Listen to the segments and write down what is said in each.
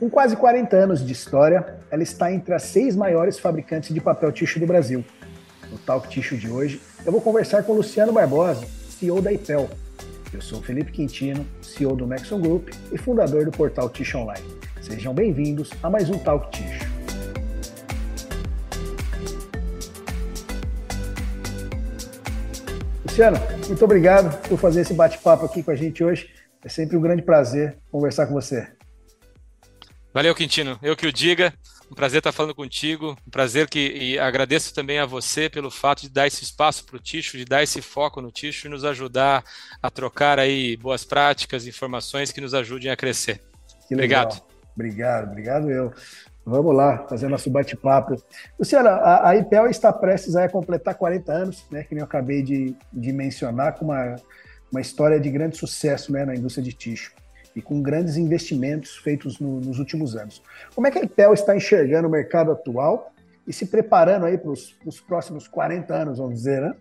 Com quase 40 anos de história, ela está entre as seis maiores fabricantes de papel tixo do Brasil. No Talk Tixo de hoje, eu vou conversar com Luciano Barbosa, CEO da IPEL. Eu sou Felipe Quintino, CEO do Maxon Group e fundador do portal Tixo Online. Sejam bem-vindos a mais um Talk Tixo. Luciano, muito obrigado por fazer esse bate-papo aqui com a gente hoje. É sempre um grande prazer conversar com você. Valeu, Quintino. Eu que o diga. Um prazer estar falando contigo. Um prazer que e agradeço também a você pelo fato de dar esse espaço para o Ticho, de dar esse foco no Ticho e nos ajudar a trocar aí boas práticas, informações que nos ajudem a crescer. Obrigado. Obrigado, obrigado eu. Vamos lá, fazer nosso bate-papo. Luciana, a, a IPEL está prestes a completar 40 anos, né, que eu acabei de, de mencionar, com uma, uma história de grande sucesso né, na indústria de ticho e com grandes investimentos feitos no, nos últimos anos. Como é que a Intel está enxergando o mercado atual e se preparando aí para os próximos 40 anos, vamos dizer, né?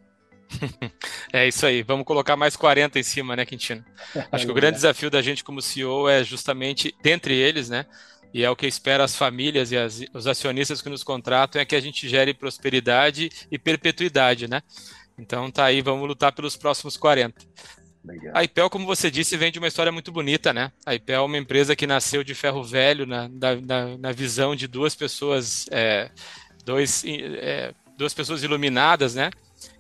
É isso aí, vamos colocar mais 40 em cima, né, Quintino? Acho que o grande desafio da gente como CEO é justamente, dentre eles, né, e é o que espera as famílias e as, os acionistas que nos contratam, é que a gente gere prosperidade e perpetuidade, né? Então tá aí, vamos lutar pelos próximos 40. A IPEL, como você disse, vem de uma história muito bonita, né? A IPEL é uma empresa que nasceu de ferro velho na, na, na visão de duas pessoas, é, dois, é, duas pessoas iluminadas, né?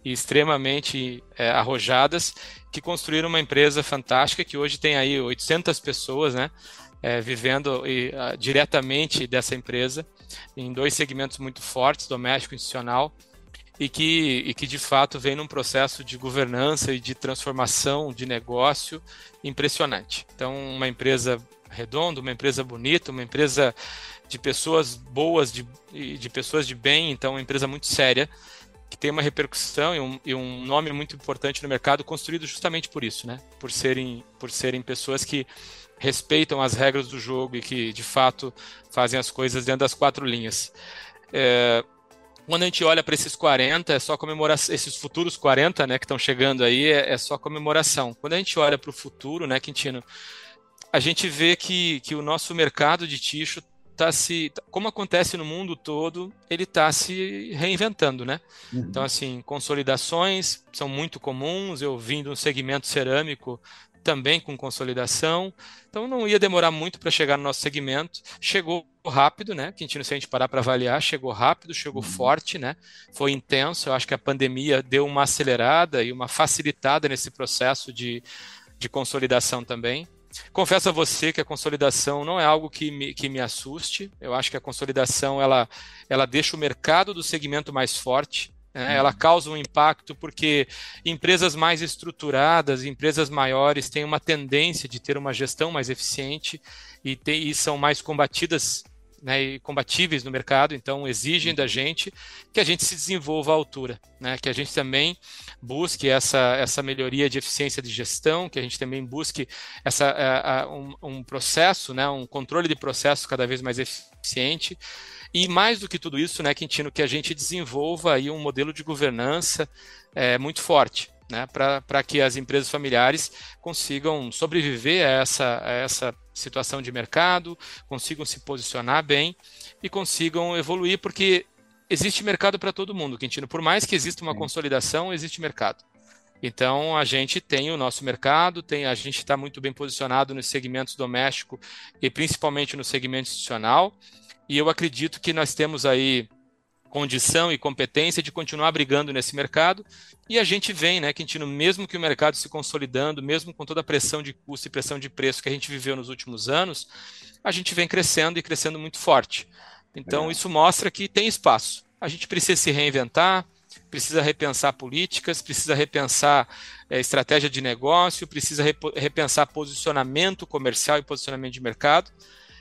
E extremamente é, arrojadas, que construíram uma empresa fantástica que hoje tem aí 800 pessoas, né? É, vivendo e, uh, diretamente dessa empresa em dois segmentos muito fortes, doméstico e institucional e que, e que de fato vem num processo de governança e de transformação de negócio impressionante. Então, uma empresa redonda, uma empresa bonita, uma empresa de pessoas boas, de, de pessoas de bem, então uma empresa muito séria, que tem uma repercussão e um, e um, nome muito importante no mercado, construído justamente por isso, né? Por serem, por serem pessoas que respeitam as regras do jogo e que, de fato, fazem as coisas dentro das quatro linhas. É, quando a gente olha para esses 40, é só comemoração, esses futuros 40, né, que estão chegando aí, é, é, só comemoração. Quando a gente olha para o futuro, né, Quintino, a gente vê que, que o nosso mercado de ticho está se, como acontece no mundo todo, ele está se reinventando, né? Uhum. Então, assim, consolidações são muito comuns. Eu vim de um segmento cerâmico também com consolidação. Então não ia demorar muito para chegar no nosso segmento. Chegou rápido, né? Quintino, se a gente parar para avaliar, chegou rápido, chegou uhum. forte, né? Foi intenso. Eu acho que a pandemia deu uma acelerada e uma facilitada nesse processo de, de consolidação também. Confesso a você que a consolidação não é algo que me, que me assuste. Eu acho que a consolidação ela, ela deixa o mercado do segmento mais forte. Né? Ela causa um impacto porque empresas mais estruturadas, empresas maiores, têm uma tendência de ter uma gestão mais eficiente e, tem, e são mais combatidas né, e combatíveis no mercado, então exigem da gente que a gente se desenvolva à altura, né, que a gente também busque essa, essa melhoria de eficiência de gestão, que a gente também busque essa, a, a, um, um, processo, né, um controle de processo cada vez mais eficiente, e mais do que tudo isso, né, Quintino, que a gente desenvolva aí um modelo de governança é, muito forte, né, para que as empresas familiares consigam sobreviver a essa, a essa situação de mercado, consigam se posicionar bem e consigam evoluir, porque existe mercado para todo mundo, Quintino. Por mais que exista uma consolidação, existe mercado. Então a gente tem o nosso mercado, tem a gente está muito bem posicionado nos segmentos doméstico e principalmente no segmento institucional. E eu acredito que nós temos aí condição e competência de continuar brigando nesse mercado. E a gente vem, né, Quintino, mesmo que o mercado se consolidando, mesmo com toda a pressão de custo e pressão de preço que a gente viveu nos últimos anos, a gente vem crescendo e crescendo muito forte. Então, é. isso mostra que tem espaço. A gente precisa se reinventar, precisa repensar políticas, precisa repensar é, estratégia de negócio, precisa repensar posicionamento comercial e posicionamento de mercado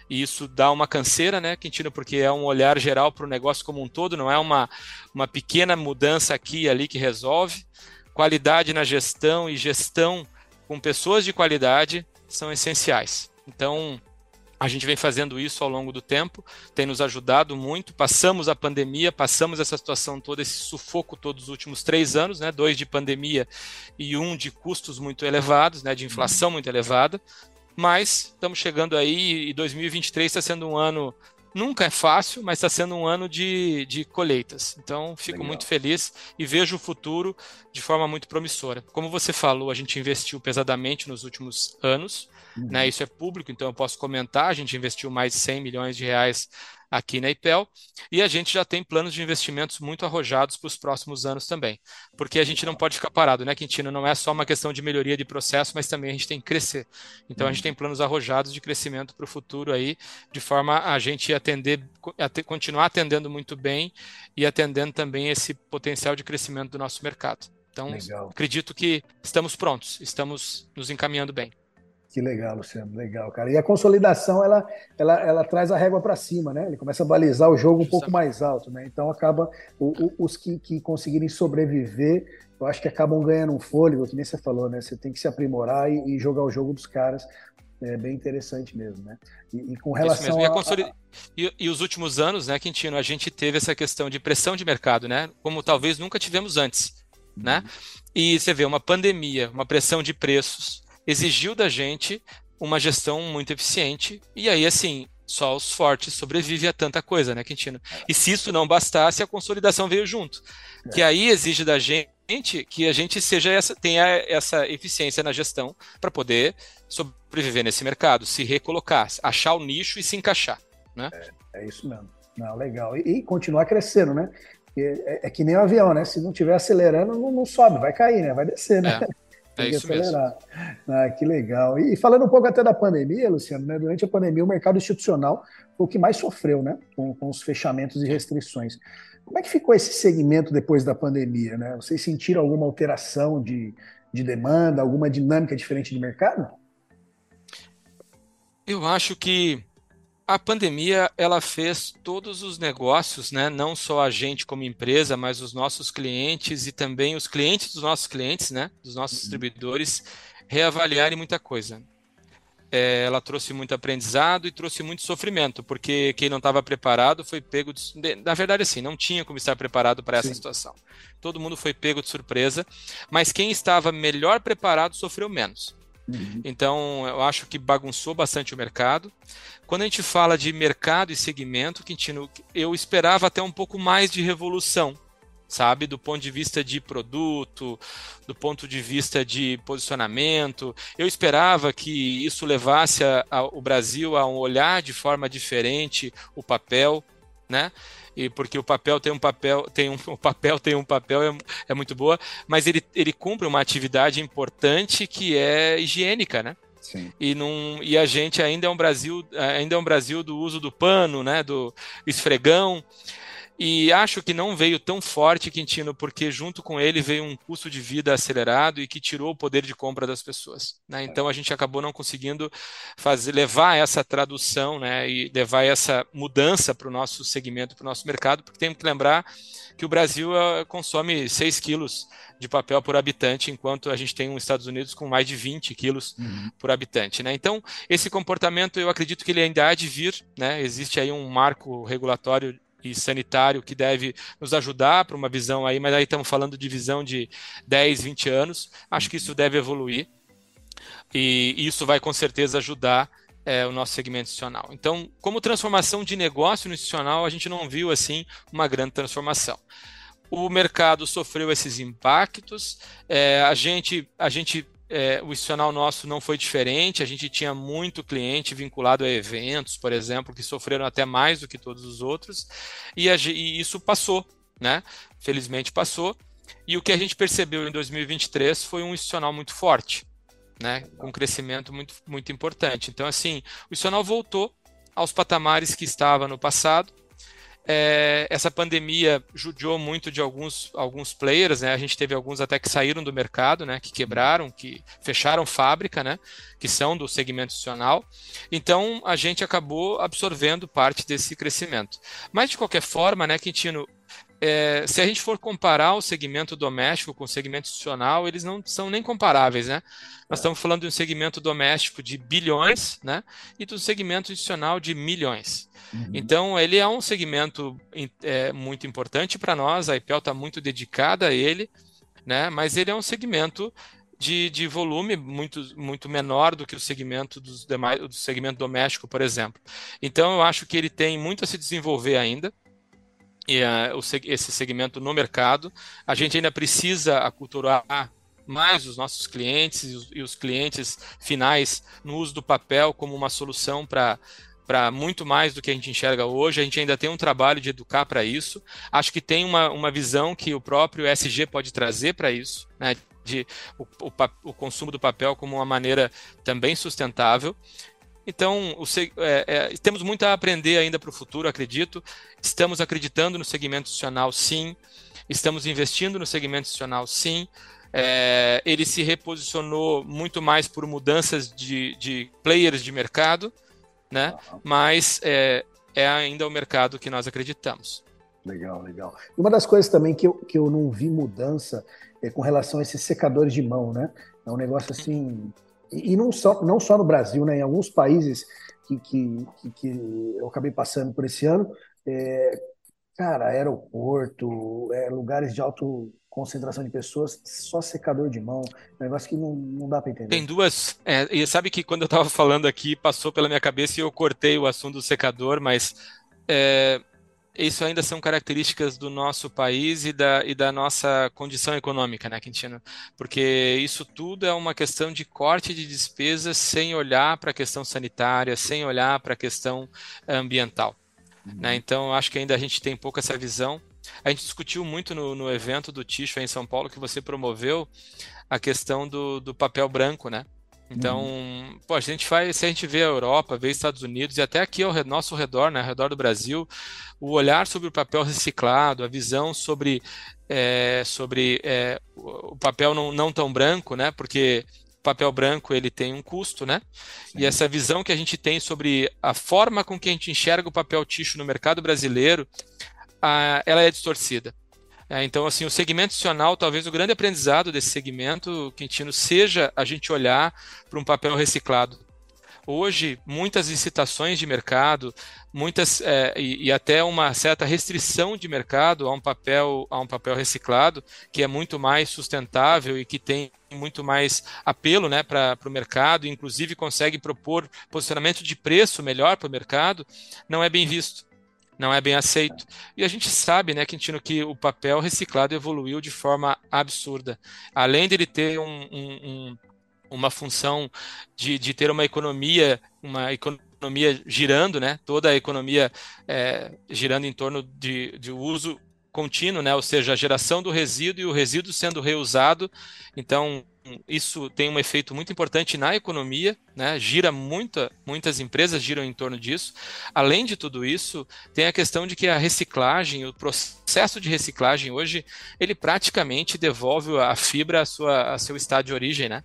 e isso dá uma canseira, né, Quintino, porque é um olhar geral para o negócio como um todo, não é uma, uma pequena mudança aqui e ali que resolve. Qualidade na gestão e gestão com pessoas de qualidade são essenciais. Então, a gente vem fazendo isso ao longo do tempo, tem nos ajudado muito. Passamos a pandemia, passamos essa situação toda, esse sufoco todos os últimos três anos, né? Dois de pandemia e um de custos muito elevados, né? De inflação muito elevada mas estamos chegando aí e 2023 está sendo um ano Nunca é fácil, mas está sendo um ano de, de colheitas. Então, fico Legal. muito feliz e vejo o futuro de forma muito promissora. Como você falou, a gente investiu pesadamente nos últimos anos. Uhum. Né? Isso é público, então eu posso comentar. A gente investiu mais de 100 milhões de reais aqui na IPEL, e a gente já tem planos de investimentos muito arrojados para os próximos anos também, porque a gente não pode ficar parado, né, Quintino? Não é só uma questão de melhoria de processo, mas também a gente tem que crescer. Então a gente tem planos arrojados de crescimento para o futuro aí, de forma a gente atender, continuar atendendo muito bem e atendendo também esse potencial de crescimento do nosso mercado. Então, Legal. acredito que estamos prontos, estamos nos encaminhando bem. Que legal, Luciano, legal, cara. E a consolidação, ela, ela, ela traz a régua para cima, né? Ele começa a balizar o jogo um pouco mais alto, né? Então acaba o, o, os que, que conseguirem sobreviver, eu acho que acabam ganhando um fôlego, que nem você falou, né? Você tem que se aprimorar e, e jogar o jogo dos caras. É bem interessante mesmo, né? E, e com relação a, a... E, e, os últimos anos, né, Quintino, a gente teve essa questão de pressão de mercado, né? Como talvez nunca tivemos antes, né? Uhum. E você vê uma pandemia, uma pressão de preços, exigiu da gente uma gestão muito eficiente. E aí, assim, só os fortes sobrevivem a tanta coisa, né, Quintino? E se isso não bastasse, a consolidação veio junto. É. Que aí exige da gente que a gente seja essa, tenha essa eficiência na gestão para poder sobreviver nesse mercado, se recolocar, achar o nicho e se encaixar. Né? É, é isso mesmo. Não, legal. E, e continuar crescendo, né? É, é, que nem um avião, né? Se não estiver acelerando, não, não, sobe, vai cair, né? Vai descer, né? É. É isso acelerar. mesmo. Ah, que legal. E falando um pouco até da pandemia, Luciano, né? durante a pandemia o mercado institucional foi o que mais sofreu, né? Com, com os fechamentos e restrições. Como é que ficou esse segmento depois da pandemia? Né? Vocês sentiram alguma alteração de, de demanda, alguma dinâmica diferente de mercado? Eu acho que a pandemia ela fez todos os negócios, né, não só a gente como empresa, mas os nossos clientes e também os clientes dos nossos clientes, né, dos nossos uhum. distribuidores, reavaliarem muita coisa. É, ela trouxe muito aprendizado e trouxe muito sofrimento, porque quem não estava preparado foi pego. De, na verdade, assim, não tinha como estar preparado para essa Sim. situação. Todo mundo foi pego de surpresa, mas quem estava melhor preparado sofreu menos. Uhum. Então, eu acho que bagunçou bastante o mercado. Quando a gente fala de mercado e segmento, Quintino, eu esperava até um pouco mais de revolução, sabe? Do ponto de vista de produto, do ponto de vista de posicionamento. Eu esperava que isso levasse a, a, o Brasil a um olhar de forma diferente o papel, né? E porque o papel tem um papel, tem um o papel tem um papel é, é muito boa, mas ele, ele cumpre uma atividade importante que é higiênica, né? Sim. E, não, e a gente ainda é um Brasil ainda é um Brasil do uso do pano, né, do esfregão. E acho que não veio tão forte, Quintino, porque junto com ele veio um custo de vida acelerado e que tirou o poder de compra das pessoas. Né? Então a gente acabou não conseguindo fazer, levar essa tradução né, e levar essa mudança para o nosso segmento, para o nosso mercado, porque temos que lembrar que o Brasil uh, consome 6 quilos de papel por habitante, enquanto a gente tem os Estados Unidos com mais de 20 quilos uhum. por habitante. Né? Então, esse comportamento eu acredito que ele ainda há de vir, né? existe aí um marco regulatório e sanitário que deve nos ajudar para uma visão aí, mas aí estamos falando de visão de 10, 20 anos. Acho que isso deve evoluir e isso vai com certeza ajudar é, o nosso segmento institucional. Então, como transformação de negócio no institucional, a gente não viu assim uma grande transformação. O mercado sofreu esses impactos, é, a gente, a gente é, o institucional nosso não foi diferente, a gente tinha muito cliente vinculado a eventos, por exemplo, que sofreram até mais do que todos os outros, e, a, e isso passou, né? Felizmente passou. E o que a gente percebeu em 2023 foi um institucional muito forte, né? Com um crescimento muito, muito importante. Então, assim, o institucional voltou aos patamares que estava no passado, é, essa pandemia judiou muito de alguns, alguns players, né? A gente teve alguns até que saíram do mercado, né? Que quebraram, que fecharam fábrica, né? Que são do segmento institucional. Então, a gente acabou absorvendo parte desse crescimento. Mas, de qualquer forma, né, Quintino, é, se a gente for comparar o segmento doméstico com o segmento institucional, eles não são nem comparáveis, né? Nós estamos falando de um segmento doméstico de bilhões, né? E do segmento institucional de milhões. Uhum. Então, ele é um segmento é, muito importante para nós, a IPEL está muito dedicada a ele, né? Mas ele é um segmento de, de volume muito, muito menor do que o segmento dos demais, do segmento doméstico, por exemplo. Então eu acho que ele tem muito a se desenvolver ainda. O, esse segmento no mercado. A gente ainda precisa aculturar mais os nossos clientes e os, e os clientes finais no uso do papel como uma solução para para muito mais do que a gente enxerga hoje. A gente ainda tem um trabalho de educar para isso. Acho que tem uma, uma visão que o próprio SG pode trazer para isso, né? de o, o, o, consumo do papel como uma maneira também sustentável. Então, o, é, é, temos muito a aprender ainda para o futuro, acredito. Estamos acreditando no segmento institucional, sim. Estamos investindo no segmento institucional, sim. É, ele se reposicionou muito mais por mudanças de, de players de mercado, né? Mas é, é ainda o mercado que nós acreditamos. Legal, legal. Uma das coisas também que eu, que eu não vi mudança é com relação a esses secadores de mão, né? É um negócio assim. E, não, só, não só no Brasil, né? Em alguns países que, que, que, eu acabei passando por esse ano, é, cara, aeroporto, é, lugares de alto concentração de pessoas, só secador de mão, negócio que não, não dá para entender. Tem duas, é, e sabe que quando eu estava falando aqui, passou pela minha cabeça e eu cortei o assunto do secador, mas é, isso ainda são características do nosso país e da, e da nossa condição econômica, né, Quintino? Porque isso tudo é uma questão de corte de despesas sem olhar para a questão sanitária, sem olhar para a questão ambiental. Uhum. Né? Então, acho que ainda a gente tem pouco essa visão. A gente discutiu muito no, no evento do Ticho em São Paulo que você promoveu a questão do, do papel branco, né? Então, uhum. pô, a gente faz, se a gente vê a Europa, vê Estados Unidos e até aqui ao nosso redor, né, ao redor do Brasil, o olhar sobre o papel reciclado, a visão sobre, é, sobre é, o papel não, não tão branco, né, porque o papel branco ele tem um custo, né? Sim. E essa visão que a gente tem sobre a forma com que a gente enxerga o papel ticho no mercado brasileiro, a, ela é distorcida. É, então, assim, o segmento institucional, talvez o grande aprendizado desse segmento, Quintino, seja a gente olhar para um papel reciclado. Hoje, muitas licitações de mercado, muitas é, e, e, até uma certa restrição de mercado a um papel a um papel reciclado, que é muito mais sustentável e que tem muito mais apelo né, para o mercado, inclusive consegue propor posicionamento de preço melhor para o mercado, não é bem visto não é bem aceito. E a gente sabe, né, Quintino, que o papel reciclado evoluiu de forma absurda. Além dele ter um, um, um, uma função de, de ter uma economia, uma economia girando, né, toda a economia é, girando em torno de, de uso contínuo, né, ou seja, a geração do resíduo e o resíduo sendo reusado. Então, isso tem um efeito muito importante na economia, né? gira muita, muitas empresas giram em torno disso. Além de tudo isso, tem a questão de que a reciclagem, o processo de reciclagem hoje, ele praticamente devolve a fibra a, sua, seu estado de origem, né?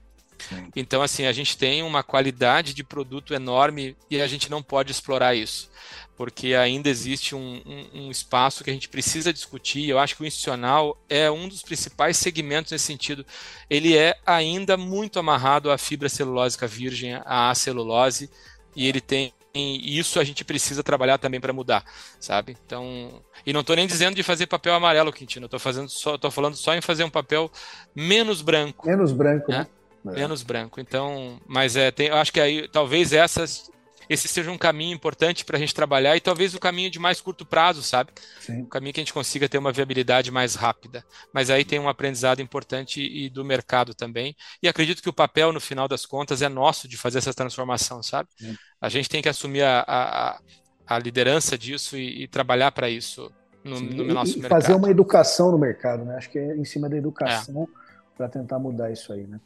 Então, assim, a gente tem uma qualidade de produto enorme e a gente não pode explorar isso porque ainda existe um, um, um, espaço que a gente precisa discutir. Eu acho que o institucional é um dos principais segmentos nesse sentido. Ele é ainda muito amarrado à fibra celulósica virgem, à celulose, e ele tem e isso a gente precisa trabalhar também para mudar, sabe? Então, e não estou nem dizendo de fazer papel amarelo, Quintino. Estou fazendo só, tô falando só em fazer um papel menos branco. Menos branco, né? né? Menos branco. Então, mas é, tem, eu acho que aí talvez essas esse seja um caminho importante para a gente trabalhar e talvez o caminho de mais curto prazo, sabe? Sim. Um caminho que a gente consiga ter uma viabilidade mais rápida. Mas aí tem um aprendizado importante e do mercado também. E acredito que o papel, no final das contas, é nosso de fazer essa transformação, sabe? Sim. A gente tem que assumir a, a, a liderança disso e, e trabalhar para isso no, no e, nosso e mercado. Fazer uma educação no mercado, né? Acho que é em cima da educação é. para tentar mudar isso aí, né?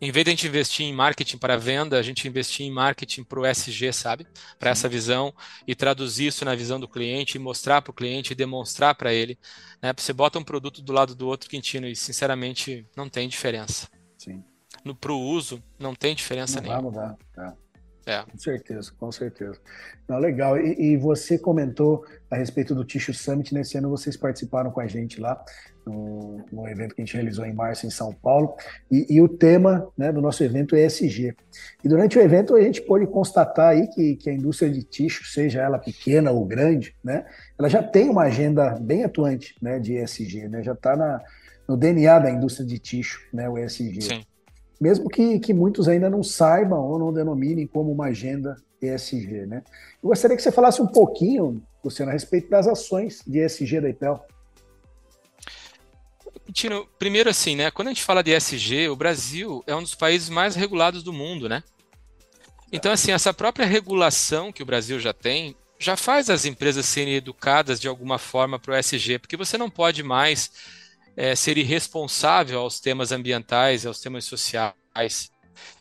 Em vez de a gente investir em marketing para venda, a gente investir em marketing para o SG, sabe? Para essa visão e traduzir isso na visão do cliente, e mostrar para o cliente e demonstrar para ele. Né? Você bota um produto do lado do outro, Quintino, e sinceramente não tem diferença. Sim. Para o uso, não tem diferença não nenhuma. Vai mudar. É. É. Com certeza, com certeza. Não, legal. E, e, você comentou a respeito do Ticho Summit. Nesse ano vocês participaram com a gente lá no, no evento que a gente realizou em março em São Paulo. E, e, o tema né, do nosso evento é ESG. E durante o evento a gente pôde constatar aí que, que a indústria de ticho, seja ela pequena ou grande, né, ela já tem uma agenda bem atuante né, de ESG, né, já está no DNA da indústria de ticho, né, o ESG. Sim. Mesmo que, que muitos ainda não saibam ou não denominem como uma agenda ESG. Né? Eu gostaria que você falasse um pouquinho, Luciano, a respeito das ações de ESG da IPEL. Tino, primeiro assim, né? Quando a gente fala de ESG, o Brasil é um dos países mais regulados do mundo, né? Então, assim, essa própria regulação que o Brasil já tem já faz as empresas serem educadas de alguma forma para o ESG, porque você não pode mais é, ser irresponsável aos temas ambientais, aos temas sociais.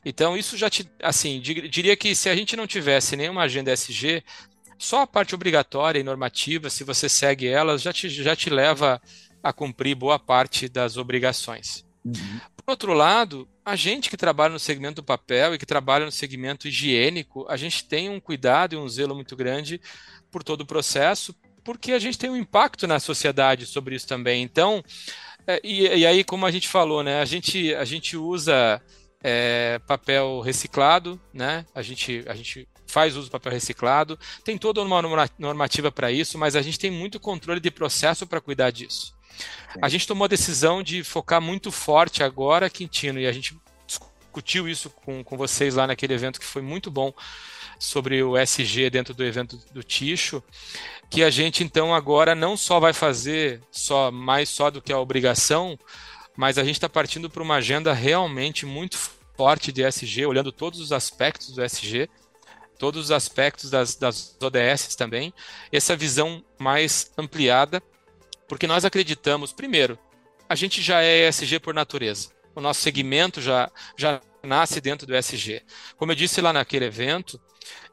Então, isso já te, assim, diria que se a gente não tivesse nenhuma agenda ESG, só a parte obrigatória e normativa, se você segue elas, já te, já te leva a cumprir boa parte das obrigações. Uhum. Por outro lado, a gente que trabalha no segmento do papel e que trabalha no segmento higiênico, a gente tem um cuidado e um zelo muito grande por todo o processo, porque a gente tem um impacto na sociedade sobre isso também. Então, é, e, e, aí, como a gente falou, né, a gente, a gente usa é, papel reciclado, né? A gente, a gente faz uso do papel reciclado, tem toda uma normativa para isso, mas a gente tem muito controle de processo para cuidar disso. A gente tomou a decisão de focar muito forte agora, Quintino, e a gente discutiu isso com, com vocês lá naquele evento que foi muito bom sobre o SG dentro do evento do Ticho, que a gente então agora não só vai fazer só mais só do que a obrigação, mas a gente está partindo para uma agenda realmente muito forte de SG, olhando todos os aspectos do SG, todos os aspectos das, das ODS também, essa visão mais ampliada porque nós acreditamos, primeiro, a gente já é ESG por natureza. O nosso segmento já, já nasce dentro do ESG. Como eu disse lá naquele evento,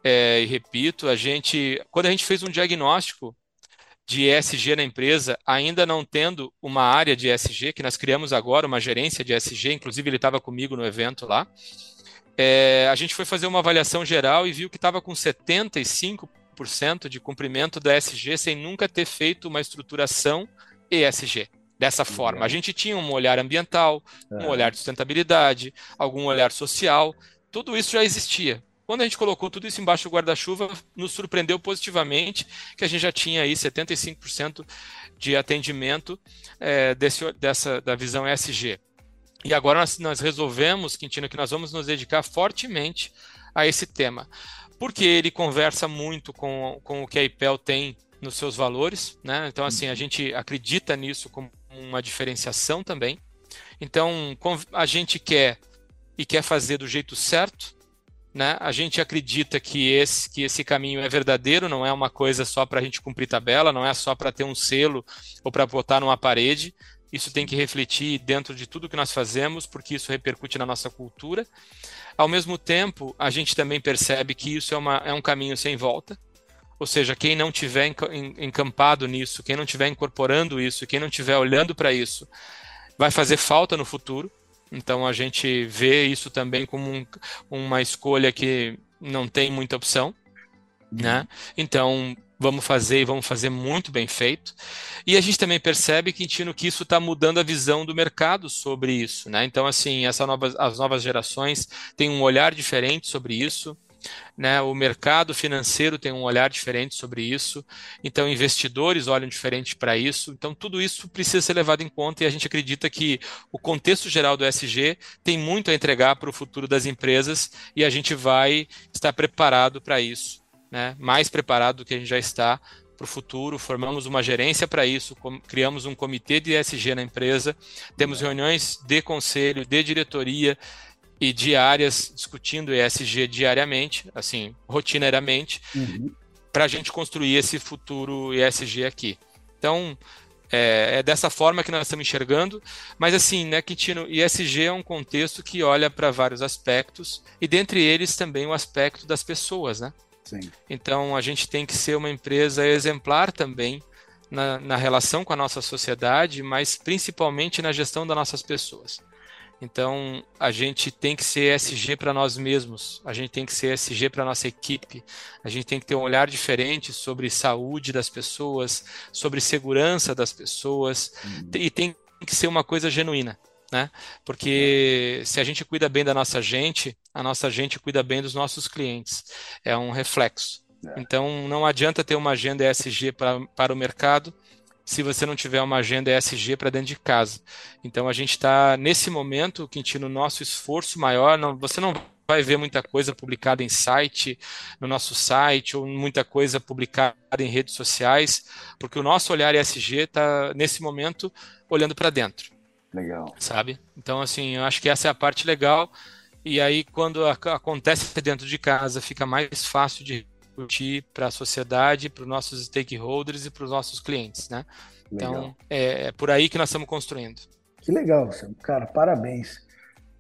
é, e repito, a gente, quando a gente fez um diagnóstico de ESG na empresa, ainda não tendo uma área de ESG, que nós criamos agora, uma gerência de ESG, inclusive ele estava comigo no evento lá, é, a gente foi fazer uma avaliação geral e viu que estava com 75 de cumprimento da ESG sem nunca ter feito uma estruturação ESG dessa forma. A gente tinha um olhar ambiental, um olhar de sustentabilidade, algum olhar social, tudo isso já existia. Quando a gente colocou tudo isso embaixo do guarda-chuva, nos surpreendeu positivamente que a gente já tinha aí 75% de atendimento é, desse, dessa, da visão ESG. E agora nós, nós resolvemos, Quintino, que nós vamos nos dedicar fortemente a esse tema porque ele conversa muito com, com o que a IPEL tem nos seus valores, né? Então, assim, a uhum. gente acredita nisso como uma diferenciação também. Então, a gente quer e quer fazer do jeito certo, né? A gente acredita que esse, que esse caminho é verdadeiro, não é uma coisa só para a gente cumprir tabela, não é só para ter um selo ou para botar numa parede. Isso tem que refletir dentro de tudo que nós fazemos, porque isso repercute na nossa cultura. Ao mesmo tempo, a gente também percebe que isso é, uma, é um caminho sem volta. Ou seja, quem não tiver encampado nisso, quem não tiver incorporando isso, quem não tiver olhando para isso, vai fazer falta no futuro. Então a gente vê isso também como um, uma escolha que não tem muita opção. Né? Então, vamos fazer e vamos fazer muito bem feito. E a gente também percebe, Quintino, que isso está mudando a visão do mercado sobre isso. Né? Então, assim, essa nova, as novas gerações têm um olhar diferente sobre isso. Né? O mercado financeiro tem um olhar diferente sobre isso. Então, investidores olham diferente para isso. Então, tudo isso precisa ser levado em conta e a gente acredita que o contexto geral do SG tem muito a entregar para o futuro das empresas e a gente vai estar preparado para isso né, mais preparado do que a gente já está para o futuro. Formamos uma gerência para isso, criamos um comitê de ESG na empresa, temos reuniões de conselho, de diretoria e diárias discutindo ESG diariamente, assim, rotineiramente, uhum. para a gente construir esse futuro ESG aqui. Então, é, é, dessa forma que nós estamos enxergando, mas assim, né, Quintino, ESG é um contexto que olha para vários aspectos, e dentre eles também o aspecto das pessoas, né? Sim. Então a gente tem que ser uma empresa exemplar também na, na relação com a nossa sociedade, mas principalmente na gestão das nossas pessoas. Então, a gente tem que ser SG para nós mesmos, a gente tem que ser SG para nossa equipe, a gente tem que ter um olhar diferente sobre saúde das pessoas, sobre segurança das pessoas, uhum. e tem que ser uma coisa genuína né? Porque se a gente cuida bem da nossa gente, a nossa gente cuida bem dos nossos clientes. É um reflexo. É. Então, não adianta ter uma agenda ESG para, para o mercado se você não tiver uma agenda ESG para dentro de casa. Então a gente está nesse momento, Quintino, nosso esforço maior, não, você não vai ver muita coisa publicada em site, no nosso site, ou muita coisa publicada em redes sociais, porque o nosso olhar ESG está, nesse momento, olhando para dentro. Legal. Sabe? Então, assim, eu acho que essa é a parte legal. E aí, quando acontece dentro de casa, fica mais fácil de discutir para a sociedade, para os nossos stakeholders e para os nossos clientes, né? Então, é, é, por aí que nós estamos construindo. Que legal, Luciano. Cara, parabéns.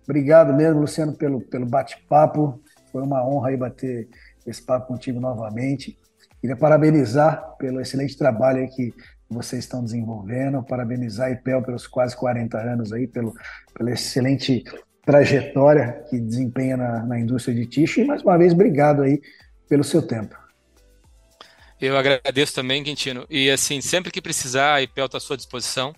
Obrigado mesmo, Luciano, pelo, pelo bate-papo. Foi uma honra aí bater esse papo contigo novamente. Queria parabenizar pelo excelente trabalho aí que vocês estão desenvolvendo, parabenizar a IPEL pelos quase 40 anos aí, pelo, pela excelente trajetória que desempenha na, na indústria de tixo e mais uma vez obrigado aí pelo seu tempo. Eu agradeço também, Quintino. E assim, sempre que precisar, a IPEL está à sua disposição.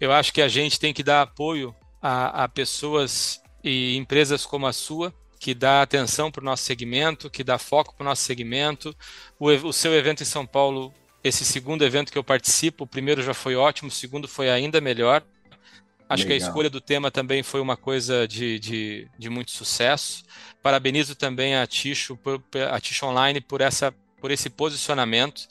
Eu acho que a gente tem que dar apoio a, a pessoas e empresas como a sua, que dá atenção para o nosso segmento, que dá foco para o nosso segmento. O, o, seu evento em São Paulo, esse segundo evento que eu participo, o primeiro já foi ótimo, o segundo foi ainda melhor. Acho Legal. que a escolha do tema também foi uma coisa de, de, de muito sucesso. Parabenizo também a Ticho, a Ticho Online por, essa, por esse posicionamento.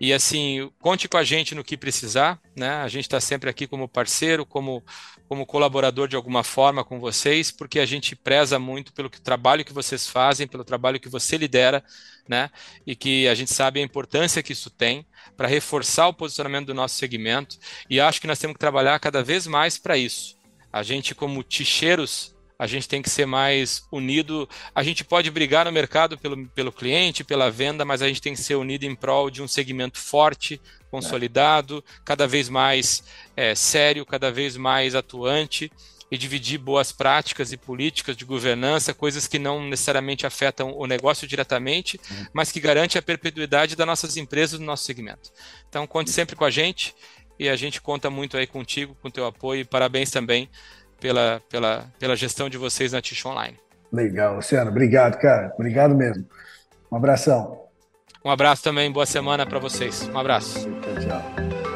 E assim, conte com a gente no que precisar, né? A gente está sempre aqui como parceiro, como, como colaborador de alguma forma com vocês, porque a gente preza muito pelo que, trabalho que vocês fazem, pelo trabalho que você lidera, né? E que a gente sabe a importância que isso tem para reforçar o posicionamento do nosso segmento. E acho que nós temos que trabalhar cada vez mais para isso. A gente, como ticheiros a gente tem que ser mais unido. A gente pode brigar no mercado pelo, pelo cliente, pela venda, mas a gente tem que ser unido em prol de um segmento forte, consolidado, cada vez mais é, sério, cada vez mais atuante e dividir boas práticas e políticas de governança, coisas que não necessariamente afetam o negócio diretamente, uhum. mas que garante a perpetuidade das nossas empresas no nosso segmento. Então, conte sempre com a gente e a gente conta muito aí contigo, com teu apoio e parabéns também pela, pela, pela gestão de vocês na Tish Online. Legal, Luciano. Obrigado, cara. Obrigado mesmo. Um abração. Um abraço também, boa semana para vocês. Um abraço. Tchau, tchau.